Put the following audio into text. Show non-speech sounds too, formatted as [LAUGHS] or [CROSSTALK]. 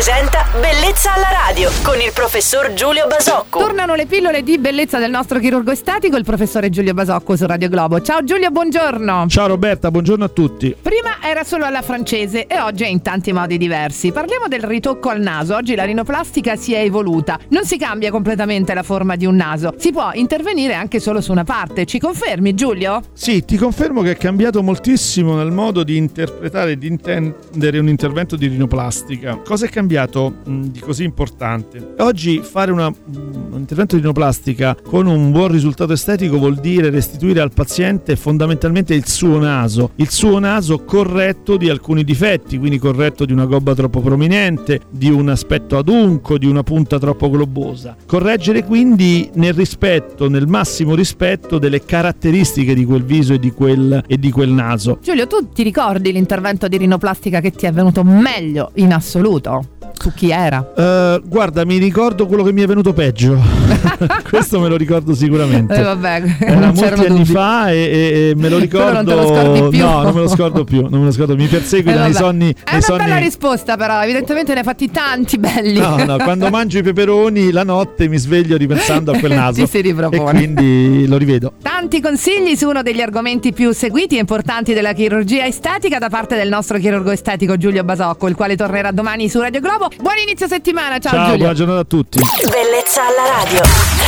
presenta Bellezza alla radio con il professor Giulio Basocco. Tornano le pillole di bellezza del nostro chirurgo estetico, il professore Giulio Basocco su Radio Globo. Ciao Giulio, buongiorno. Ciao Roberta, buongiorno a tutti. Prima era solo alla francese e oggi è in tanti modi diversi. Parliamo del ritocco al naso. Oggi la rinoplastica si è evoluta. Non si cambia completamente la forma di un naso. Si può intervenire anche solo su una parte. Ci confermi Giulio? Sì, ti confermo che è cambiato moltissimo nel modo di interpretare e di intendere un intervento di rinoplastica. Cosa è cambiato mh, di così importante? Oggi fare una, un intervento di rinoplastica con un buon risultato estetico vuol dire restituire al paziente fondamentalmente il suo naso, il suo naso corretto di alcuni difetti, quindi corretto di una gobba troppo prominente, di un aspetto adunco, di una punta troppo globosa. Correggere quindi nel rispetto, nel massimo rispetto delle caratteristiche di quel viso e di quel, e di quel naso. Giulio, tu ti ricordi l'intervento di rinoplastica che ti è venuto meglio in assoluto? Su chi era? Uh, guarda, mi ricordo quello che mi è venuto peggio. [LAUGHS] Questo me lo ricordo sicuramente. Eh, vabbè, Era molti anni fa e, e, me lo ricordo. non te lo scordi più. No, non me lo scordo più. Non me lo scordo. Mi perseguita Eh, nei sonni. È nei una sonni... bella risposta, però. Evidentemente ne hai fatti tanti belli. No, no, quando mangio i peperoni la notte mi sveglio ripensando a quel [LAUGHS] naso. Ci si ripropone. E quindi lo rivedo. Tanti consigli su uno degli argomenti più seguiti e importanti della chirurgia estetica da parte del nostro chirurgo estetico Giulio Basocco, il quale tornerà domani su Radio Globo. Buon inizio settimana, ciao, Ciao, Giulio. buona giornata a tutti. Bellezza alla radio.